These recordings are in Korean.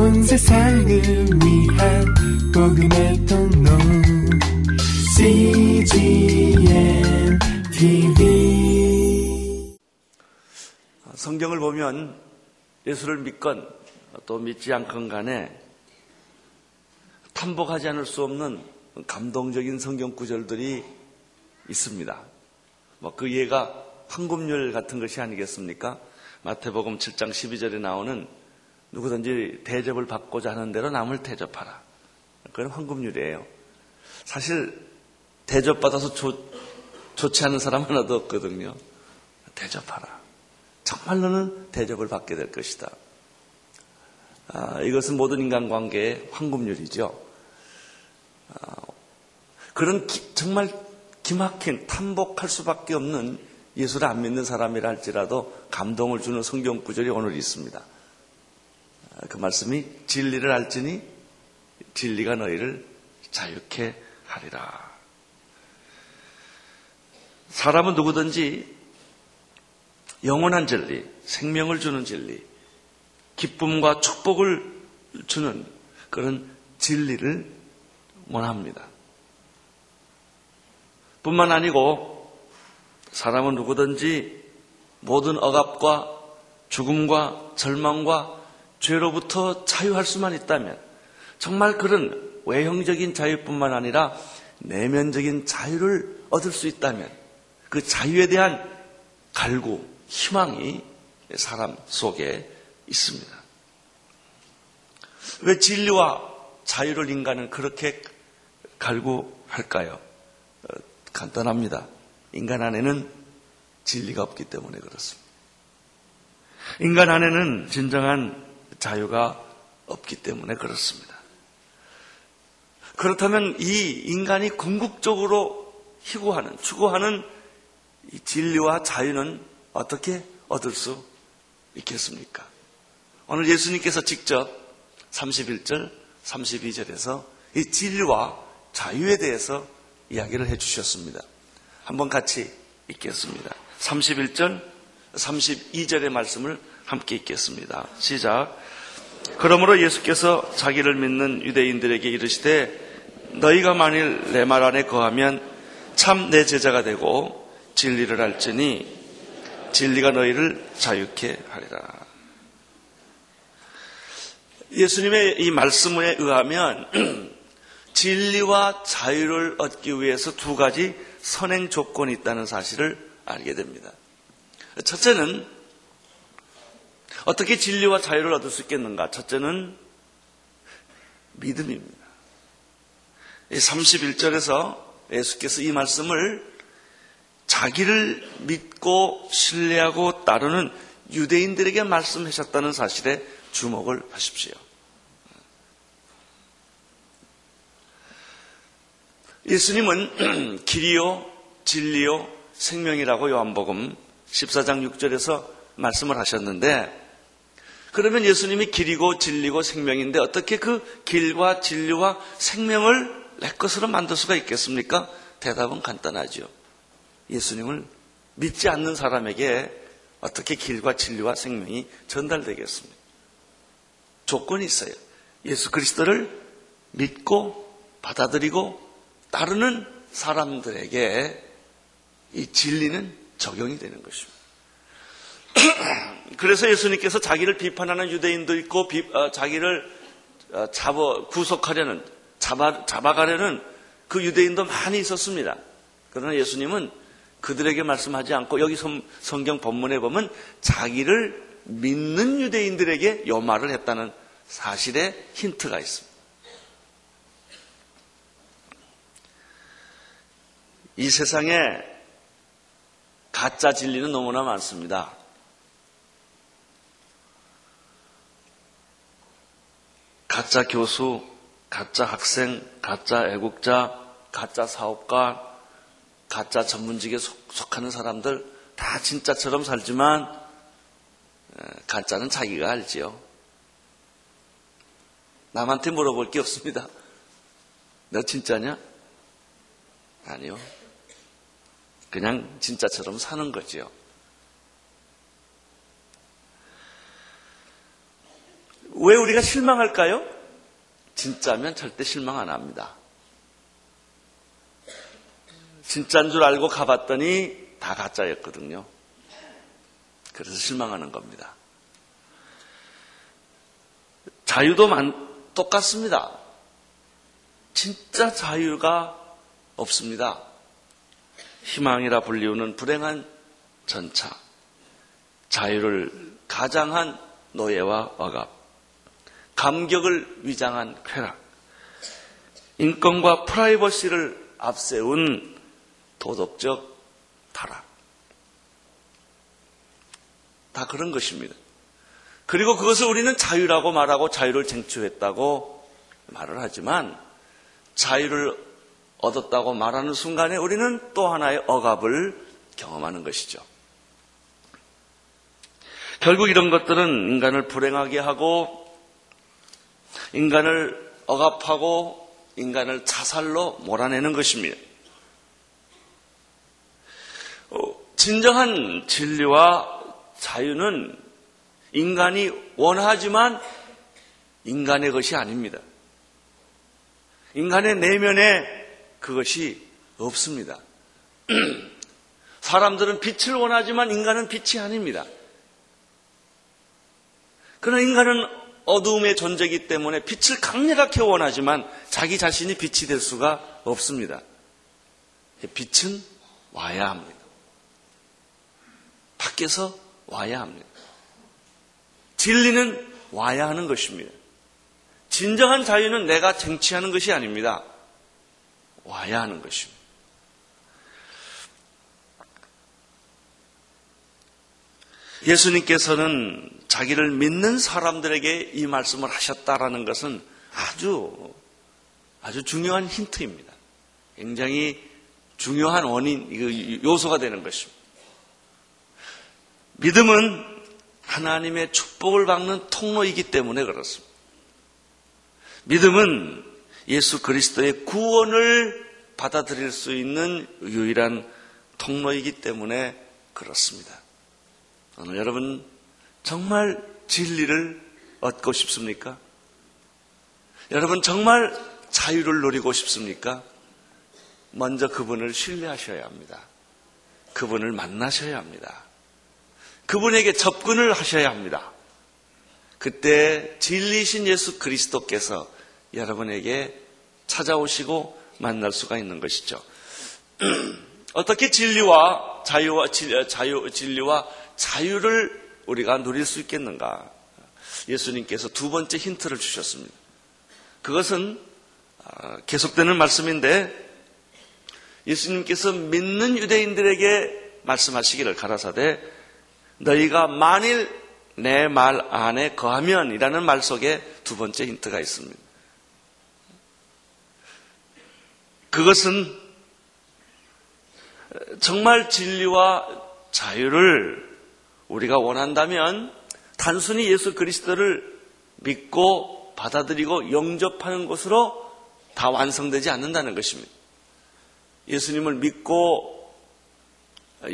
온 세상을 위한 복음의 통로 CGM TV 성경을 보면 예수를 믿건 또 믿지 않건 간에 탐복하지 않을 수 없는 감동적인 성경 구절들이 있습니다. 뭐 그 예가 황금률 같은 것이 아니겠습니까? 마태복음 7장 12절에 나오는 누구든지 대접을 받고자 하는 대로 남을 대접하라. 그건 황금률이에요. 사실 대접받아서 좋, 좋지 않은 사람 하나도 없거든요. 대접하라. 정말 너는 대접을 받게 될 것이다. 아, 이것은 모든 인간관계의 황금률이죠. 아, 그런 기, 정말 기막힌 탐복할 수밖에 없는 예수를 안 믿는 사람이라 할지라도 감동을 주는 성경 구절이 오늘 있습니다. 아, 그 말씀이 진리를 알지니 진리가 너희를 자유케 하리라. 사람은 누구든지 영원한 진리, 생명을 주는 진리, 기쁨과 축복을 주는 그런 진리를 원합니다. 뿐만 아니고 사람은 누구든지 모든 억압과 죽음과 절망과 죄로부터 자유할 수만 있다면 정말 그런 외형적인 자유뿐만 아니라 내면적인 자유를 얻을 수 있다면 그 자유에 대한 갈구, 희망이 사람 속에 있습니다. 왜 진리와 자유를 인간은 그렇게 갈구할까요? 어, 간단합니다. 인간 안에는 진리가 없기 때문에 그렇습니다. 인간 안에는 진정한 자유가 없기 때문에 그렇습니다. 그렇다면 이 인간이 궁극적으로 희구하는, 추구하는 이 진리와 자유는 어떻게 얻을 수 있겠습니까? 오늘 예수님께서 직접 31절, 32절에서 이 진리와 자유에 대해서 이야기를 해 주셨습니다. 한번 같이 읽겠습니다. 31절, 32절의 말씀을 함께 읽겠습니다. 시작. 그러므로 예수께서 자기를 믿는 유대인들에게 이르시되 너희가 만일 내 말 안에 거하면 참 내 제자가 되고 진리를 알지니 진리가 너희를 자유케 하리라. 예수님의 이 말씀에 의하면 진리와 자유를 얻기 위해서 두 가지 선행 조건이 있다는 사실을 알게 됩니다. 첫째는 어떻게 진리와 자유를 얻을 수 있겠는가? 첫째는 믿음입니다. 31절에서 예수께서 이 말씀을 자기를 믿고 신뢰하고 따르는 유대인들에게 말씀하셨다는 사실에 주목을 하십시오. 예수님은 길이요, 진리요, 생명이라고 요한복음 14장 6절에서 말씀을 하셨는데 그러면 예수님이 길이고 진리고 생명인데 어떻게 그 길과 진리와 생명을 내 것으로 만들 수가 있겠습니까? 대답은 간단하죠. 예수님을 믿지 않는 사람에게 어떻게 길과 진리와 생명이 전달되겠습니까? 조건이 있어요. 예수 그리스도를 믿고 받아들이고 따르는 사람들에게 이 진리는 적용이 되는 것입니다. 그래서 예수님께서 자기를 비판하는 유대인도 있고 비, 어, 자기를 어, 잡아 구속하려는 잡아 잡아가려는 그 유대인도 많이 있었습니다. 그러나 예수님은 그들에게 말씀하지 않고 여기 성 경 본문에 보면 자기를 믿는 유대인들에게 요 말을 했다는 사실에 힌트가 있습니다. 이 세상에 가짜 진리는 너무나 많습니다. 가짜 교수, 가짜 학생, 가짜 애국자, 가짜 사업가, 가짜 전문직에 속하는 사람들 다 진짜처럼 살지만 가짜는 자기가 알지요. 남한테 물어볼 게 없습니다. 너 진짜냐? 아니요. 그냥 진짜처럼 사는 거지요. 왜 우리가 실망할까요? 진짜면 절대 실망 안 합니다. 진짜인 줄 알고 가봤더니 다 가짜였거든요. 그래서 실망하는 겁니다. 자유도 똑같습니다. 진짜 자유가 없습니다. 희망이라 불리우는 불행한 전차, 자유를 가장한 노예와 억압, 감격을 위장한 쾌락, 인권과 프라이버시를 앞세운 도덕적 타락. 다 그런 것입니다. 그리고 그것을 우리는 자유라고 말하고 자유를 쟁취했다고 말을 하지만 자유를 얻었다고 말하는 순간에 우리는 또 하나의 억압을 경험하는 것이죠. 결국 이런 것들은 인간을 불행하게 하고 인간을 억압하고 인간을 자살로 몰아내는 것입니다. 어, 진정한 진리와 자유는 인간이 원하지만 인간의 것이 아닙니다. 인간의 내면에 그것이 없습니다. 사람들은 빛을 원하지만 인간은 빛이 아닙니다. 그러나 인간은 어두움의 존재이기 때문에 빛을 강력하게 원하지만 자기 자신이 빛이 될 수가 없습니다. 빛은 와야 합니다. 밖에서 와야 합니다. 진리는 와야 하는 것입니다. 진정한 자유는 내가 쟁취하는 것이 아닙니다. 와야 하는 것입니다. 예수님께서는 자기를 믿는 사람들에게 이 말씀을 하셨다라는 것은 아주 아주 중요한 힌트입니다. 굉장히 중요한 원인 요소가 되는 것입니다. 믿음은 하나님의 축복을 받는 통로이기 때문에 그렇습니다. 믿음은 예수 그리스도의 구원을 받아들일 수 있는 유일한 통로이기 때문에 그렇습니다. 오늘 여러분 정말 진리를 얻고 싶습니까? 여러분 정말 자유를 누리고 싶습니까? 먼저 그분을 신뢰하셔야 합니다. 그분을 만나셔야 합니다. 그분에게 접근을 하셔야 합니다. 그때 진리신 예수 그리스도께서 여러분에게 찾아오시고 만날 수가 있는 것이죠. 어떻게 진리와 자유와 자유 진리와 자유를 우리가 누릴 수 있겠는가? 예수님께서 두 번째 힌트를 주셨습니다. 그것은 아, 계속되는 말씀인데 예수님께서 믿는 유대인들에게 말씀하시기를 가라사대 너희가 만일 내 말 안에 거하면이라는 말 속에 두 번째 힌트가 있습니다. 그것은 정말 진리와 자유를 우리가 원한다면 단순히 예수 그리스도를 믿고 받아들이고 영접하는 것으로 다 완성되지 않는다는 것입니다. 예수님을 믿고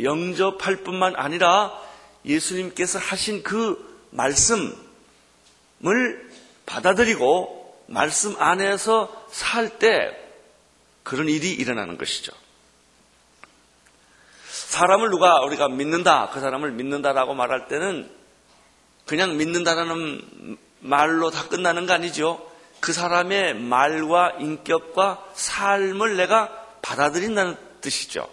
영접할 뿐만 아니라 예수님께서 하신 그 말씀을 받아들이고 말씀 안에서 살 때 그런 일이 일어나는 것이죠. 사람을 누가 우리가 믿는다, 그 사람을 믿는다라고 말할 때는 그냥 믿는다라는 말로 다 끝나는 거 아니죠. 그 사람의 말과 인격과 삶을 내가 받아들인다는 뜻이죠.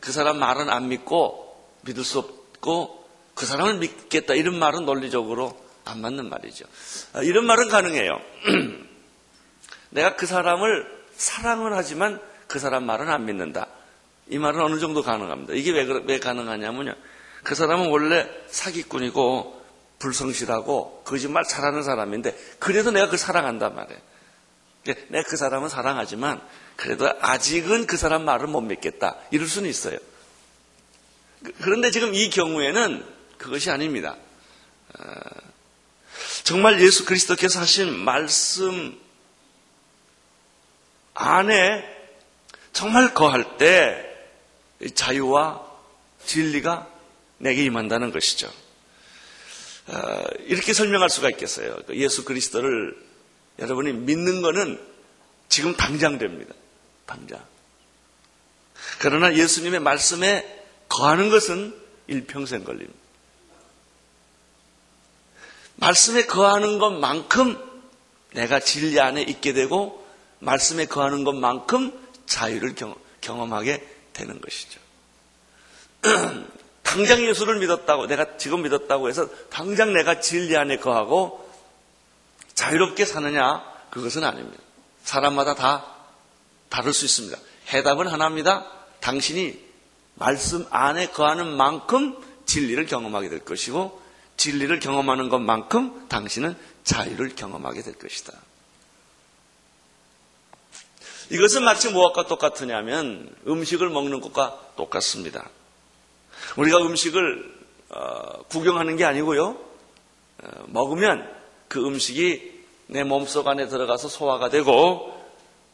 그 사람 말은 안 믿고 믿을 수 없고 그 사람을 믿겠다 이런 말은 논리적으로 안 맞는 말이죠. 아, 이런 말은 가능해요. 내가 그 사람을 사랑은 하지만 그 사람 말은 안 믿는다. 이 말은 어느 정도 가능합니다. 이게 왜, 왜 가능하냐면요. 그 사람은 원래 사기꾼이고 불성실하고 거짓말 잘하는 사람인데 그래도 내가 그 사랑한단 말이에요. 내가 그 사람은 사랑하지만 그래도 아직은 그 사람 말을 못 믿겠다. 이럴 수는 있어요. 그, 그런데 지금 이 경우에는 그것이 아닙니다. 어, 정말 예수 그리스도께서 하신 말씀 안에 정말 거할 때 자유와 진리가 내게 임한다는 것이죠. 어, 이렇게 설명할 수가 있겠어요. 그 예수 그리스도를 여러분이 믿는 거는 지금 당장 됩니다. 당장. 그러나 예수님의 말씀에 거하는 것은 일평생 걸립니다. 말씀에 거하는 것만큼 내가 진리 안에 있게 되고 말씀에 거하는 것만큼 자유를 경험하게 되는 것이죠. 당장 예수를 믿었다고 내가 지금 믿었다고 해서 당장 내가 진리 안에 거하고 자유롭게 사느냐 그것은 아닙니다. 사람마다 다 다를 수 있습니다. 해답은 하나입니다. 당신이 말씀 안에 거하는 만큼 진리를 경험하게 될 것이고 진리를 경험하는 것만큼 당신은 자유를 경험하게 될 것이다. 이것은 마치 무엇과 똑같으냐면 음식을 먹는 것과 똑같습니다. 우리가 음식을 어, 구경하는 게 아니고요. 어, 먹으면 그 음식이 내 몸속 안에 들어가서 소화가 되고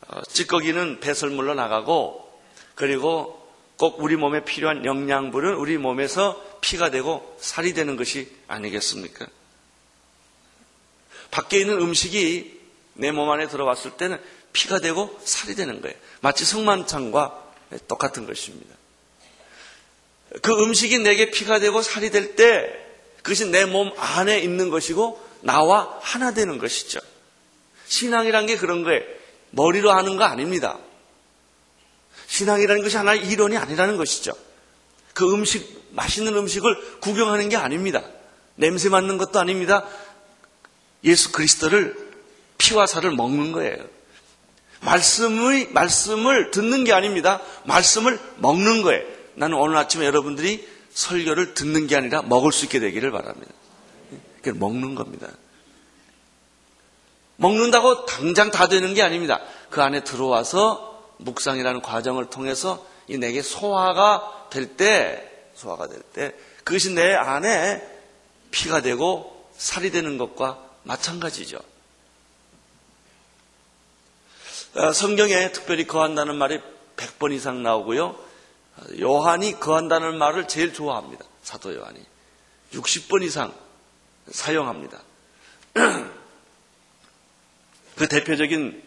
어, 찌꺼기는 배설물로 나가고 그리고 꼭 우리 몸에 필요한 영양분은 우리 몸에서 피가 되고 살이 되는 것이 아니겠습니까? 밖에 있는 음식이 내 몸 안에 들어왔을 때는 피가 되고 살이 되는 거예요. 마치 성만찬과 똑같은 것입니다. 그 음식이 내게 피가 되고 살이 될 때 그것이 내 몸 안에 있는 것이고 나와 하나 되는 것이죠. 신앙이란 게 그런 거예요. 머리로 하는 거 아닙니다. 신앙이라는 것이 하나의 이론이 아니라는 것이죠. 그 음식, 맛있는 음식을 구경하는 게 아닙니다. 냄새 맡는 것도 아닙니다. 예수 그리스도를 피와 살을 먹는 거예요. 말씀의, 말씀을 듣는 게 아닙니다. 말씀을 먹는 거예요. 나는 오늘 아침에 여러분들이 설교를 듣는 게 아니라 먹을 수 있게 되기를 바랍니다. 그게 먹는 겁니다. 먹는다고 당장 다 되는 게 아닙니다. 그 안에 들어와서 묵상이라는 과정을 통해서 이 내게 소화가 될 때, 소화가 될 때, 그것이 내 안에 피가 되고 살이 되는 것과 마찬가지죠. 어, 성경에 특별히 거한다는 말이 100번 이상 나오고요. 요한이 거한다는 말을 제일 좋아합니다. 사도 요한이. 60번 이상 사용합니다. 그 대표적인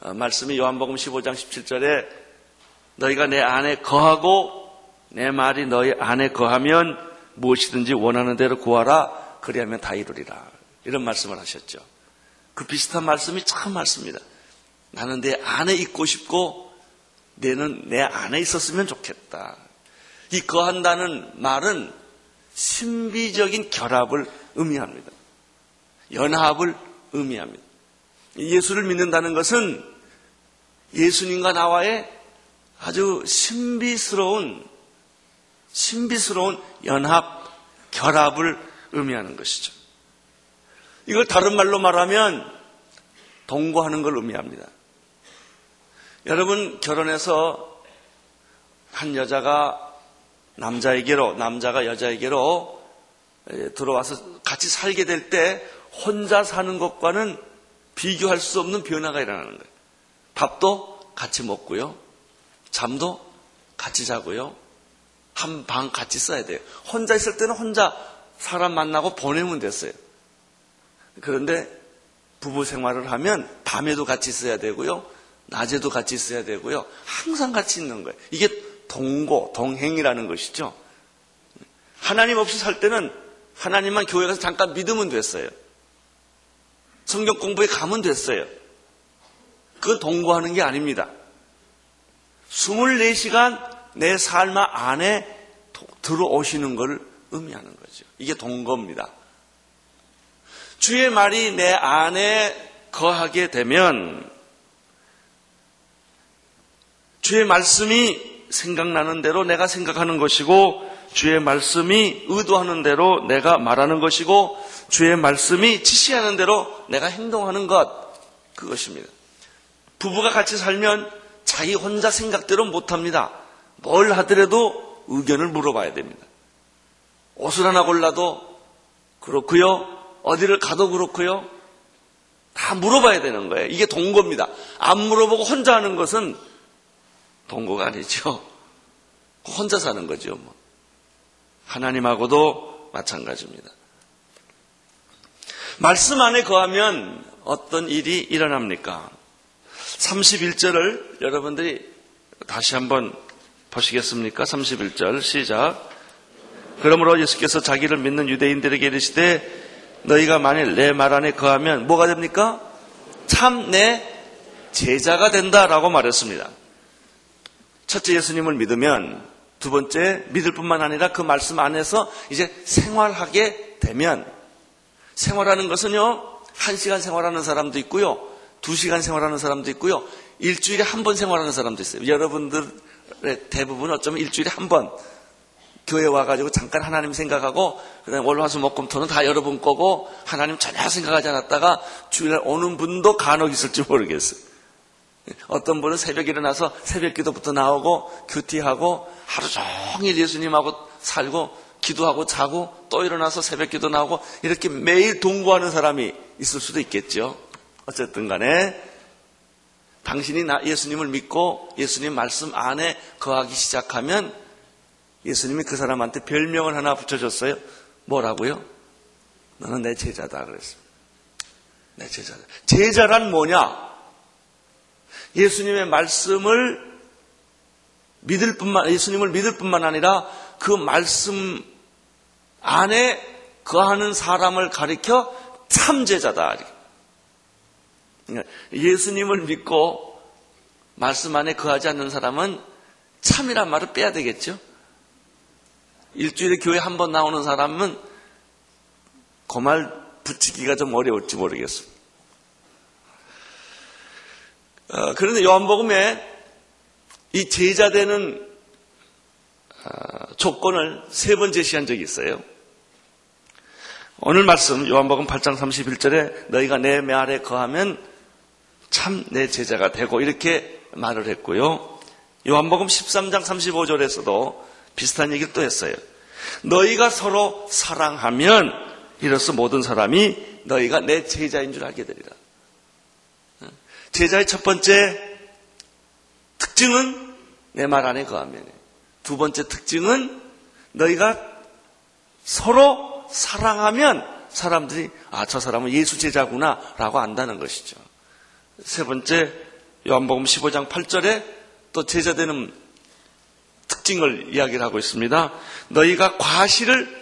어, 말씀이 요한복음 15장 17절에 너희가 내 안에 거하고 내 말이 너희 안에 거하면 무엇이든지 원하는 대로 구하라 그리하면 다 이루리라 이런 말씀을 하셨죠. 그 비슷한 말씀이 참 많습니다. 나는 내 안에 있고 싶고 내는 내 안에 있었으면 좋겠다. 이 거한다는 말은 신비적인 결합을 의미합니다. 연합을 의미합니다. 예수를 믿는다는 것은 예수님과 나와의 아주 신비스러운 신비스러운 연합, 결합을 의미하는 것이죠. 이걸 다른 말로 말하면 동거하는 걸 의미합니다. 여러분 결혼해서 한 여자가 남자에게로 남자가 여자에게로 들어와서 같이 살게 될 때 혼자 사는 것과는 비교할 수 없는 변화가 일어나는 거예요. 밥도 같이 먹고요. 잠도 같이 자고요. 한 방 같이 써야 돼요. 혼자 있을 때는 혼자 사람 만나고 보내면 됐어요. 그런데 부부 생활을 하면 밤에도 같이 있어야 되고요. 낮에도 같이 있어야 되고요. 항상 같이 있는 거예요. 이게 동고, 동행이라는 것이죠. 하나님 없이 살 때는 하나님만 교회 가서 잠깐 믿으면 됐어요. 성경 공부에 가면 됐어요. 그건 동거하는 게 아닙니다. 24시간 내 삶 안에 들어오시는 걸 의미하는 거죠. 이게 동거입니다. 주의 말이 내 안에 거하게 되면 주의 말씀이 생각나는 대로 내가 생각하는 것이고 주의 말씀이 의도하는 대로 내가 말하는 것이고 주의 말씀이 지시하는 대로 내가 행동하는 것 그것입니다. 부부가 같이 살면 자기 혼자 생각대로 못합니다. 뭘 하더라도 의견을 물어봐야 됩니다. 옷을 하나 골라도 그렇고요. 어디를 가도 그렇고요. 다 물어봐야 되는 거예요. 이게 동거입니다. 안 물어보고 혼자 하는 것은 동거가 아니죠. 혼자 사는 거죠. 뭐. 하나님하고도 마찬가지입니다. 말씀 안에 거하면 어떤 일이 일어납니까? 31절을 여러분들이 다시 한번 보시겠습니까? 31절 시작. 그러므로 예수께서 자기를 믿는 유대인들에게 이르시되 너희가 만일 내 말 안에 거하면 뭐가 됩니까? 참 내 제자가 된다라고 말했습니다. 첫째 예수님을 믿으면 두 번째 믿을 뿐만 아니라 그 말씀 안에서 이제 생활하게 되면 생활하는 것은요 한 시간 생활하는 사람도 있고요 두 시간 생활하는 사람도 있고요 일주일에 한 번 생활하는 사람도 있어요. 여러분들의 대부분 어쩌면 일주일에 한 번 교회 와가지고 잠깐 하나님 생각하고 그다음 월화수목금토는 다 여러분 거고 하나님 전혀 생각하지 않았다가 주일날 오는 분도 간혹 있을지 모르겠어요. 어떤 분은 새벽 에 일어나서 새벽 기도부터 나오고 큐티하고 하루 종일 예수님하고 살고 기도하고 자고 또 일어나서 새벽 기도 나오고 이렇게 매일 동거하는 사람이 있을 수도 있겠죠. 어쨌든 간에 당신이 예수님을 믿고 예수님 말씀 안에 거하기 시작하면 예수님이 그 사람한테 별명을 하나 붙여줬어요. 뭐라고요? 너는 내 제자다 그랬습니다. 내 제자다. 제자란 뭐냐? 예수님의 말씀을 믿을 뿐만 예수님을 믿을 뿐만 아니라 그 말씀 안에 거하는 사람을 가리켜 참제자다. 예수님을 믿고 말씀 안에 거하지 않는 사람은 참이란 말을 빼야 되겠죠. 일주일에 교회 한 번 나오는 사람은 그 말 붙이기가 좀 어려울지 모르겠습니다. 어, 그런데 요한복음에 이 제자 되는 어, 조건을 세 번 제시한 적이 있어요. 오늘 말씀 요한복음 8장 31절에 너희가 내 말에 거하면 참 내 제자가 되고 이렇게 말을 했고요. 요한복음 13장 35절에서도 비슷한 얘기를 또 했어요. 너희가 서로 사랑하면 이로써 모든 사람이 너희가 내 제자인 줄 알게 되리라. 제자의 첫 번째 특징은 내 말 안에 거하면. 두 번째 특징은 너희가 서로 사랑하면 사람들이 아, 저 사람은 예수 제자구나 라고 안다는 것이죠. 세 번째 요한복음 15장 8절에 또 제자되는 특징을 이야기를 하고 있습니다. 너희가 과실을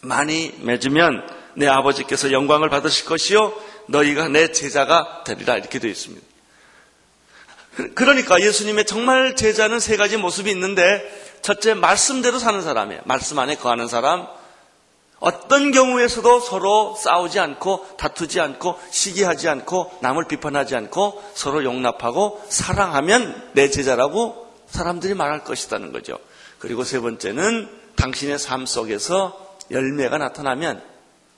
많이 맺으면 내 아버지께서 영광을 받으실 것이요 너희가 내 제자가 되리라 이렇게 되어 있습니다. 그러니까 예수님의 정말 제자는 세 가지 모습이 있는데 첫째 말씀대로 사는 사람이에요. 말씀 안에 거하는 사람. 어떤 경우에서도 서로 싸우지 않고 다투지 않고 시기하지 않고 남을 비판하지 않고 서로 용납하고 사랑하면 내 제자라고 사람들이 말할 것이라는 거죠. 그리고 세 번째는 당신의 삶 속에서 열매가 나타나면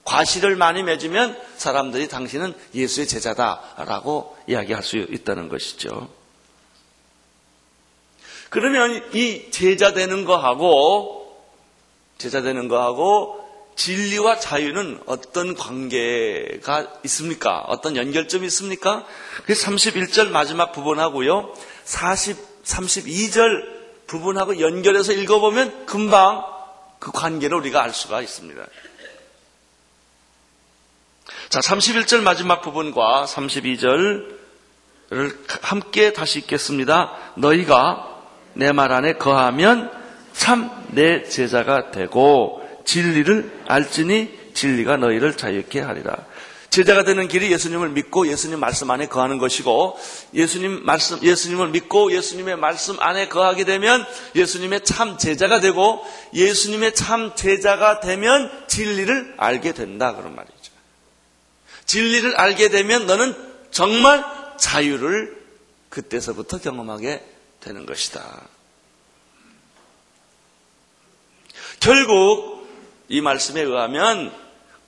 과실을 많이 맺으면 사람들이 당신은 예수의 제자다라고 이야기할 수 있다는 것이죠. 그러면 이 제자 되는 거하고 제자 되는 거하고 진리와 자유는 어떤 관계가 있습니까? 어떤 연결점이 있습니까? 그 31절 마지막 부분하고요. 40, 32절 부분하고 연결해서 읽어보면 금방 그 관계를 우리가 알 수가 있습니다. 자, 31절 마지막 부분과 32절을 함께 다시 읽겠습니다. 너희가 내 말 안에 거하면 참 내 제자가 되고 진리를 알지니 진리가 너희를 자유케 하리라. 제자가 되는 길이 예수님을 믿고 예수님 말씀 안에 거하는 것이고 예수님 말씀 예수님을 믿고 예수님의 말씀 안에 거하게 되면 예수님의 참 제자가 되고 예수님의 참 제자가 되면 진리를 알게 된다 그런 말이죠. 진리를 알게 되면 너는 정말 자유를 그때서부터 경험하게 되는 것이다. 결국 이 말씀에 의하면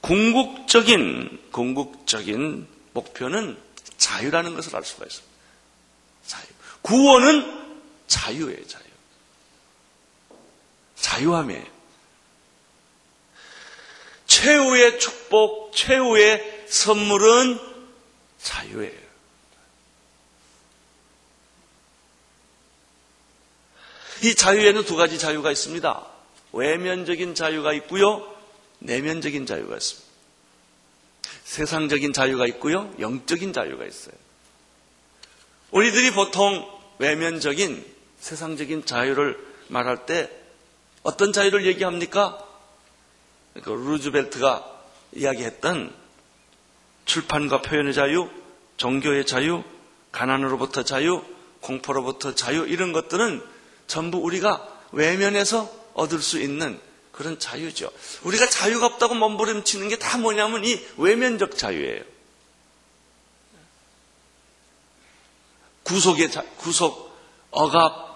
궁극적인 궁극적인 목표는 자유라는 것을 알 수가 있습니다. 자유. 구원은 자유예요, 자유. 자유함이에요. 최후의 축복, 최후의 선물은 자유예요. 이 자유에는 두 가지 자유가 있습니다. 외면적인 자유가 있고요. 내면적인 자유가 있습니다. 세상적인 자유가 있고요. 영적인 자유가 있어요. 우리들이 보통 외면적인 세상적인 자유를 말할 때 어떤 자유를 얘기합니까? 그 루즈벨트가 이야기했던 출판과 표현의 자유, 종교의 자유, 가난으로부터 자유, 공포로부터 자유 이런 것들은 전부 우리가 외면해서 얻을 수 있는 그런 자유죠. 우리가 자유가 없다고 몸부림치는 게 다 뭐냐면 이 외면적 자유예요. 구속의 자, 구속, 억압,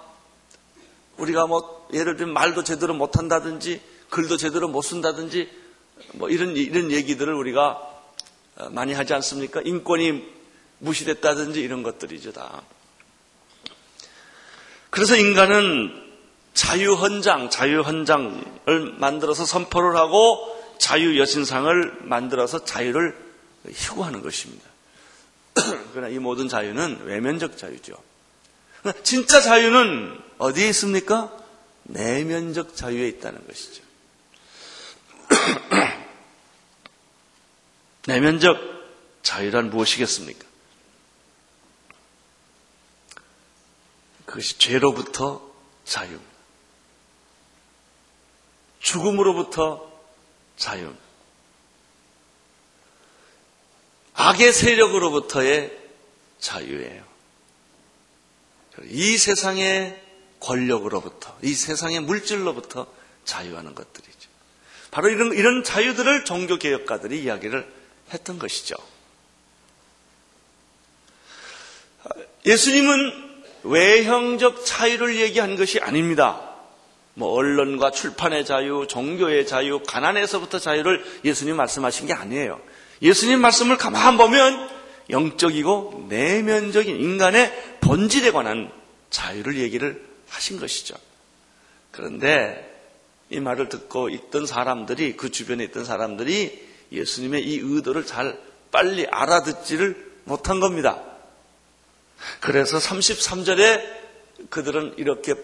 우리가 뭐 예를 들면 말도 제대로 못한다든지 글도 제대로 못 쓴다든지 뭐 이런 이런 얘기들을 우리가 많이 하지 않습니까? 인권이 무시됐다든지 이런 것들이죠 다. 그래서 인간은 자유헌장, 자유헌장을 만들어서 선포를 하고 자유여신상을 만들어서 자유를 희구하는 것입니다. 그러나 이 모든 자유는 외면적 자유죠. 진짜 자유는 어디에 있습니까? 내면적 자유에 있다는 것이죠. 내면적 자유란 무엇이겠습니까? 그것이 죄로부터 자유. 죽음으로부터 자유. 악의 세력으로부터의 자유예요. 이 세상의 권력으로부터, 이 세상의 물질로부터 자유하는 것들이죠. 바로 이런, 이런 자유들을 종교개혁가들이 이야기를 했던 것이죠. 예수님은 외형적 자유를 얘기한 것이 아닙니다. 뭐 언론과 출판의 자유, 종교의 자유, 가난에서부터 자유를 예수님 말씀하신 게 아니에요. 예수님 말씀을 가만 보면 영적이고 내면적인 인간의 본질에 관한 자유를 얘기를 하신 것이죠. 그런데 이 말을 듣고 있던 사람들이 그 주변에 있던 사람들이 예수님의 이 의도를 잘 빨리 알아듣지를 못한 겁니다. 그래서 33절에 그들은 이렇게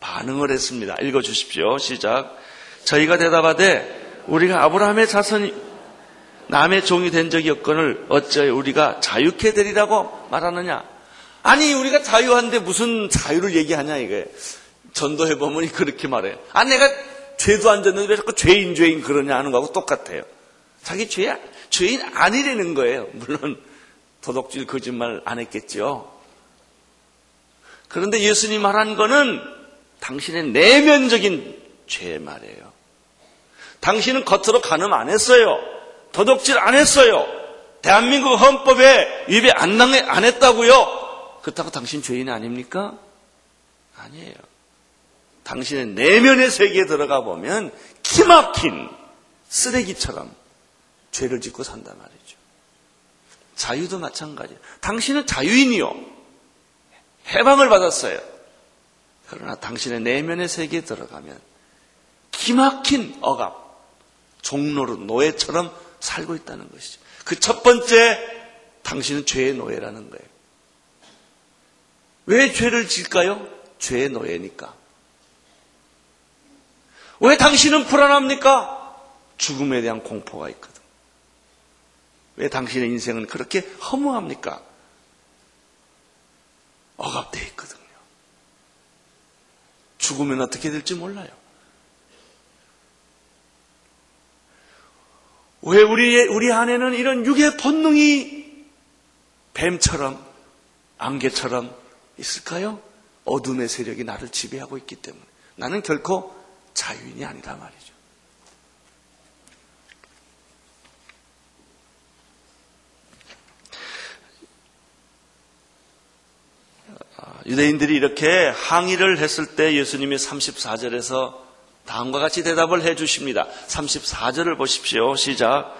반응을 했습니다. 읽어 주십시오. 시작. 저희가 대답하되 우리가 아브라함의 자손이 남의 종이 된 적이 없건을 어찌하여 우리가 자유케 되리라고 말하느냐? 아니 우리가 자유한데 무슨 자유를 얘기하냐 이게 전도해 보면 그렇게 말해요. 아 내가 죄도 안 졌는데 왜 자꾸 죄인 죄인 그러냐 하는 거하고 똑같아요. 자기 죄 죄인 아니라는 거예요. 물론 도덕질 거짓말 안 했겠죠. 그런데 예수님 말한 거는 당신의 내면적인 죄 말이에요. 당신은 겉으로 간음 안 했어요. 도덕질 안 했어요. 대한민국 헌법에 위배 안, 안 했다고요. 그렇다고 당신 죄인 아닙니까? 아니에요. 당신의 내면의 세계에 들어가 보면 기막힌 쓰레기처럼 죄를 짓고 산단 말이죠. 자유도 마찬가지예요. 당신은 자유인이요. 해방을 받았어요. 그러나 당신의 내면의 세계에 들어가면 기막힌 억압, 종로로 노예처럼 살고 있다는 것이죠. 그 첫 번째, 당신은 죄의 노예라는 거예요. 왜 죄를 질까요? 죄의 노예니까. 왜 당신은 불안합니까? 죽음에 대한 공포가 있거든. 왜 당신의 인생은 그렇게 허무합니까? 억압되어 있거든요. 죽으면 어떻게 될지 몰라요. 왜 우리, 우리 안에는 이런 육의 본능이 뱀처럼, 안개처럼 있을까요? 어둠의 세력이 나를 지배하고 있기 때문에. 나는 결코 자유인이 아니다 말이죠. 유대인들이 이렇게 항의를 했을 때 예수님이 34절에서 다음과 같이 대답을 해 주십니다. 34절을 보십시오. 시작.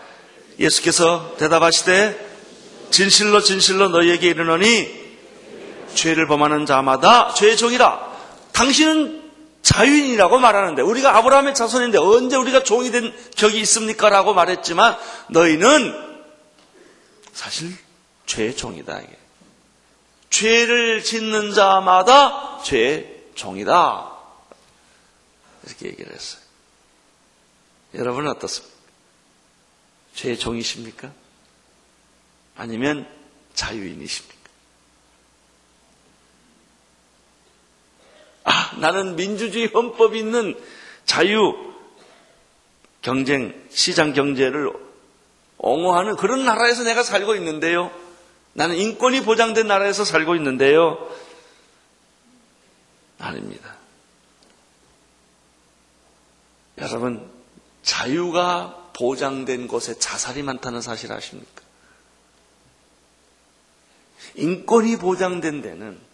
예수께서 대답하시되 진실로 진실로 너희에게 이르노니 죄를 범하는 자마다 죄의 종이라. 당신은 자유인이라고 말하는데 우리가 아브라함의 자손인데 언제 우리가 종이 된 적이 있습니까? 라고 말했지만 너희는 사실 죄의 종이다. 이게. 죄를 짓는 자마다 죄의 종이다. 이렇게 얘기를 했어요. 여러분은 어떻습니까? 죄의 종이십니까? 아니면 자유인이십니까? 아, 나는 민주주의 헌법이 있는 자유 경쟁, 시장 경제를 옹호하는 그런 나라에서 내가 살고 있는데요. 나는 인권이 보장된 나라에서 살고 있는데요. 아닙니다. 여러분, 자유가 보장된 곳에 자살이 많다는 사실 아십니까? 인권이 보장된 데는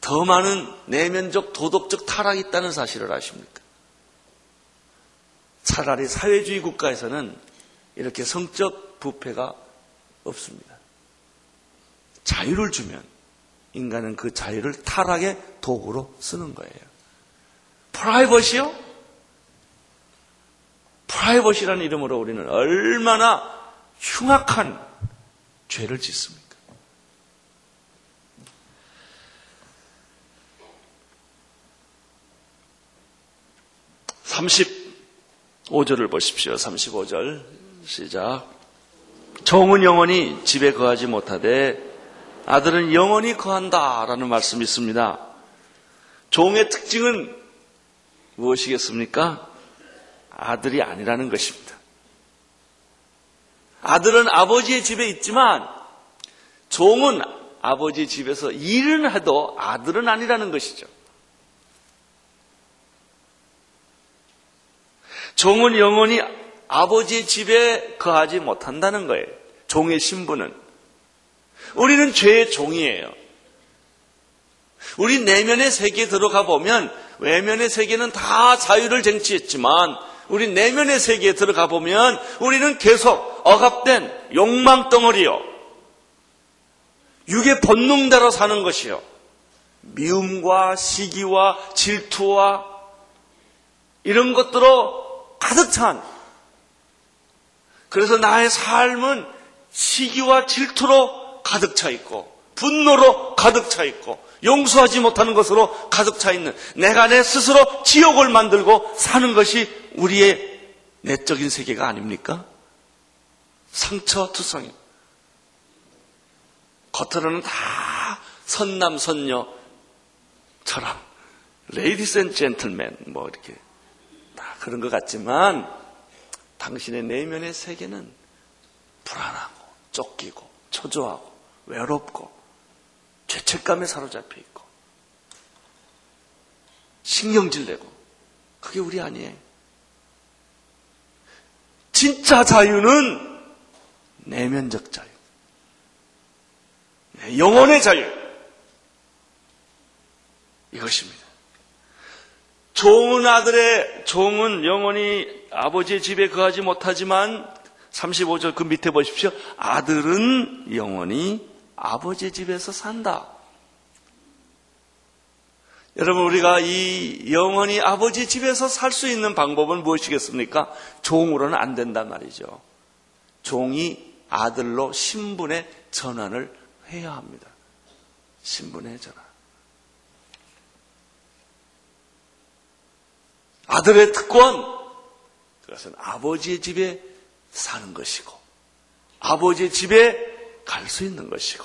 더 많은 내면적 도덕적 타락이 있다는 사실을 아십니까? 차라리 사회주의 국가에서는 이렇게 성적 부패가 없습니다. 자유를 주면 인간은 그 자유를 타락의 도구로 쓰는 거예요. 프라이버시요? 프라이버시라는 이름으로 우리는 얼마나 흉악한 죄를 짓습니까? 35절을 보십시오. 35절. 시작. 종은 영원히 집에 거하지 못하되 아들은 영원히 거한다. 라는 말씀이 있습니다. 종의 특징은 무엇이겠습니까? 아들이 아니라는 것입니다. 아들은 아버지의 집에 있지만 종은 아버지 집에서 일은 해도 아들은 아니라는 것이죠. 종은 영원히 아버지의 집에 거하지 못한다는 거예요. 종의 신분은. 우리는 죄의 종이에요. 우리 내면의 세계에 들어가 보면 외면의 세계는 다 자유를 쟁취했지만 우리 내면의 세계에 들어가 보면 우리는 계속 억압된 욕망 덩어리요. 육의 본능대로 사는 것이요. 미움과 시기와 질투와 이런 것들로 가득 찬. 그래서 나의 삶은 시기와 질투로 가득 차 있고 분노로 가득 차 있고 용서하지 못하는 것으로 가득 차 있는 내가 내 스스로 지옥을 만들고 사는 것이 우리의 내적인 세계가 아닙니까? 상처투성이 겉으로는 다 선남 선녀처럼 ladies and gentlemen 뭐 이렇게 그런 것 같지만 당신의 내면의 세계는 불안하고 쫓기고 초조하고 외롭고 죄책감에 사로잡혀 있고 신경질 내고 그게 우리 아니에요. 진짜 자유는 내면적 자유. 영혼의 자유. 이것입니다. 좋은 아들의 종은 영원히 아버지의 집에 거하지 못하지만 35절 그 밑에 보십시오. 아들은 영원히 아버지의 집에서 산다. 여러분 우리가 이 영원히 아버지 집에서 살 수 있는 방법은 무엇이겠습니까? 종으로는 안 된단 말이죠. 종이 아들로 신분의 전환을 해야 합니다. 신분의 전환. 아들의 특권, 그것은 아버지의 집에 사는 것이고, 아버지의 집에 갈 수 있는 것이고,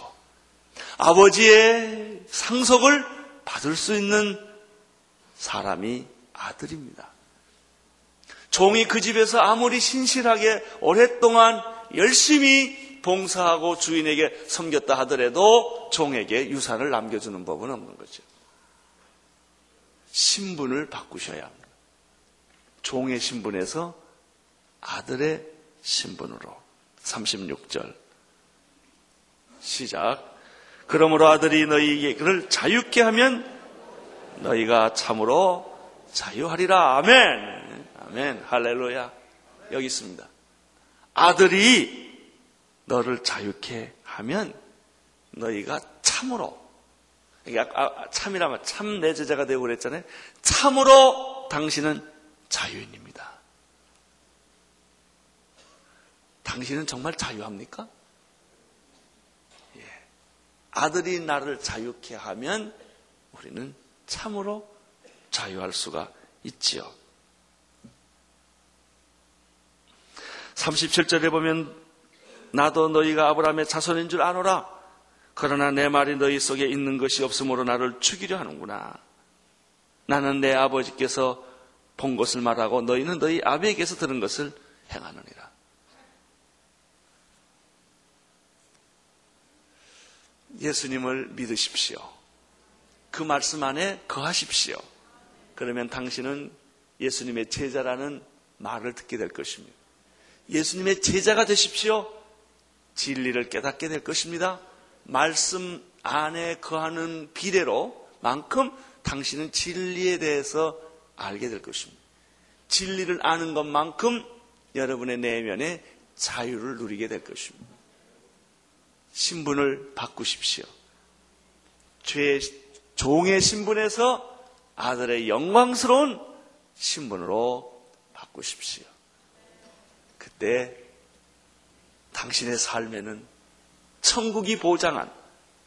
아버지의 상속을 받을 수 있는 사람이 아들입니다. 종이 그 집에서 아무리 신실하게 오랫동안 열심히 봉사하고 주인에게 섬겼다 하더라도 종에게 유산을 남겨주는 법은 없는 거죠. 신분을 바꾸셔야 합니다. 종의 신분에서 아들의 신분으로. 36절. 시작. 그러므로 아들이 너희에게를 자유케 하면 너희가 참으로 자유하리라. 아멘. 아멘. 할렐루야. 여기 있습니다. 아들이 너를 자유케 하면 너희가 참으로 아, 참이라면 참 내 제자가 되고 그랬잖아요. 참으로 당신은 자유인입니다. 당신은 정말 자유합니까? 예. 아들이 나를 자유케 하면 우리는 참으로 자유할 수가 있지요. 37절에 보면 나도 너희가 아브라함의 자손인 줄 아노라. 그러나 내 말이 너희 속에 있는 것이 없으므로 나를 죽이려 하는구나. 나는 내 아버지께서 본 것을 말하고 너희는 너희 아버지께서 들은 것을 행하느니라. 예수님을 믿으십시오. 그 말씀 안에 거하십시오. 그러면 당신은 예수님의 제자라는 말을 듣게 될 것입니다. 예수님의 제자가 되십시오. 진리를 깨닫게 될 것입니다. 말씀 안에 거하는 비례로 만큼 당신은 진리에 대해서 알게 될 것입니다. 진리를 아는 것만큼 여러분의 내면에 자유를 누리게 될 것입니다. 신분을 바꾸십시오. 죄의 종의 신분에서 아들의 영광스러운 신분으로 바꾸십시오. 그때 당신의 삶에는 천국이 보장한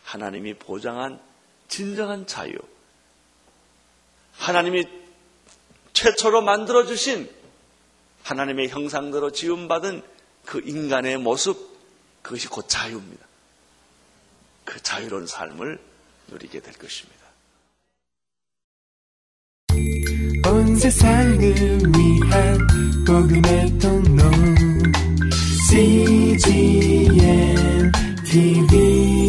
하나님이 보장한 진정한 자유, 하나님이 최초로 만들어주신 하나님의 형상대로 지음받은 그 인간의 모습, 그것이 곧 자유입니다. 그 자유로운 삶을 누리게 될 것입니다. 온 세상을 위한 복음의 통로 CGN TV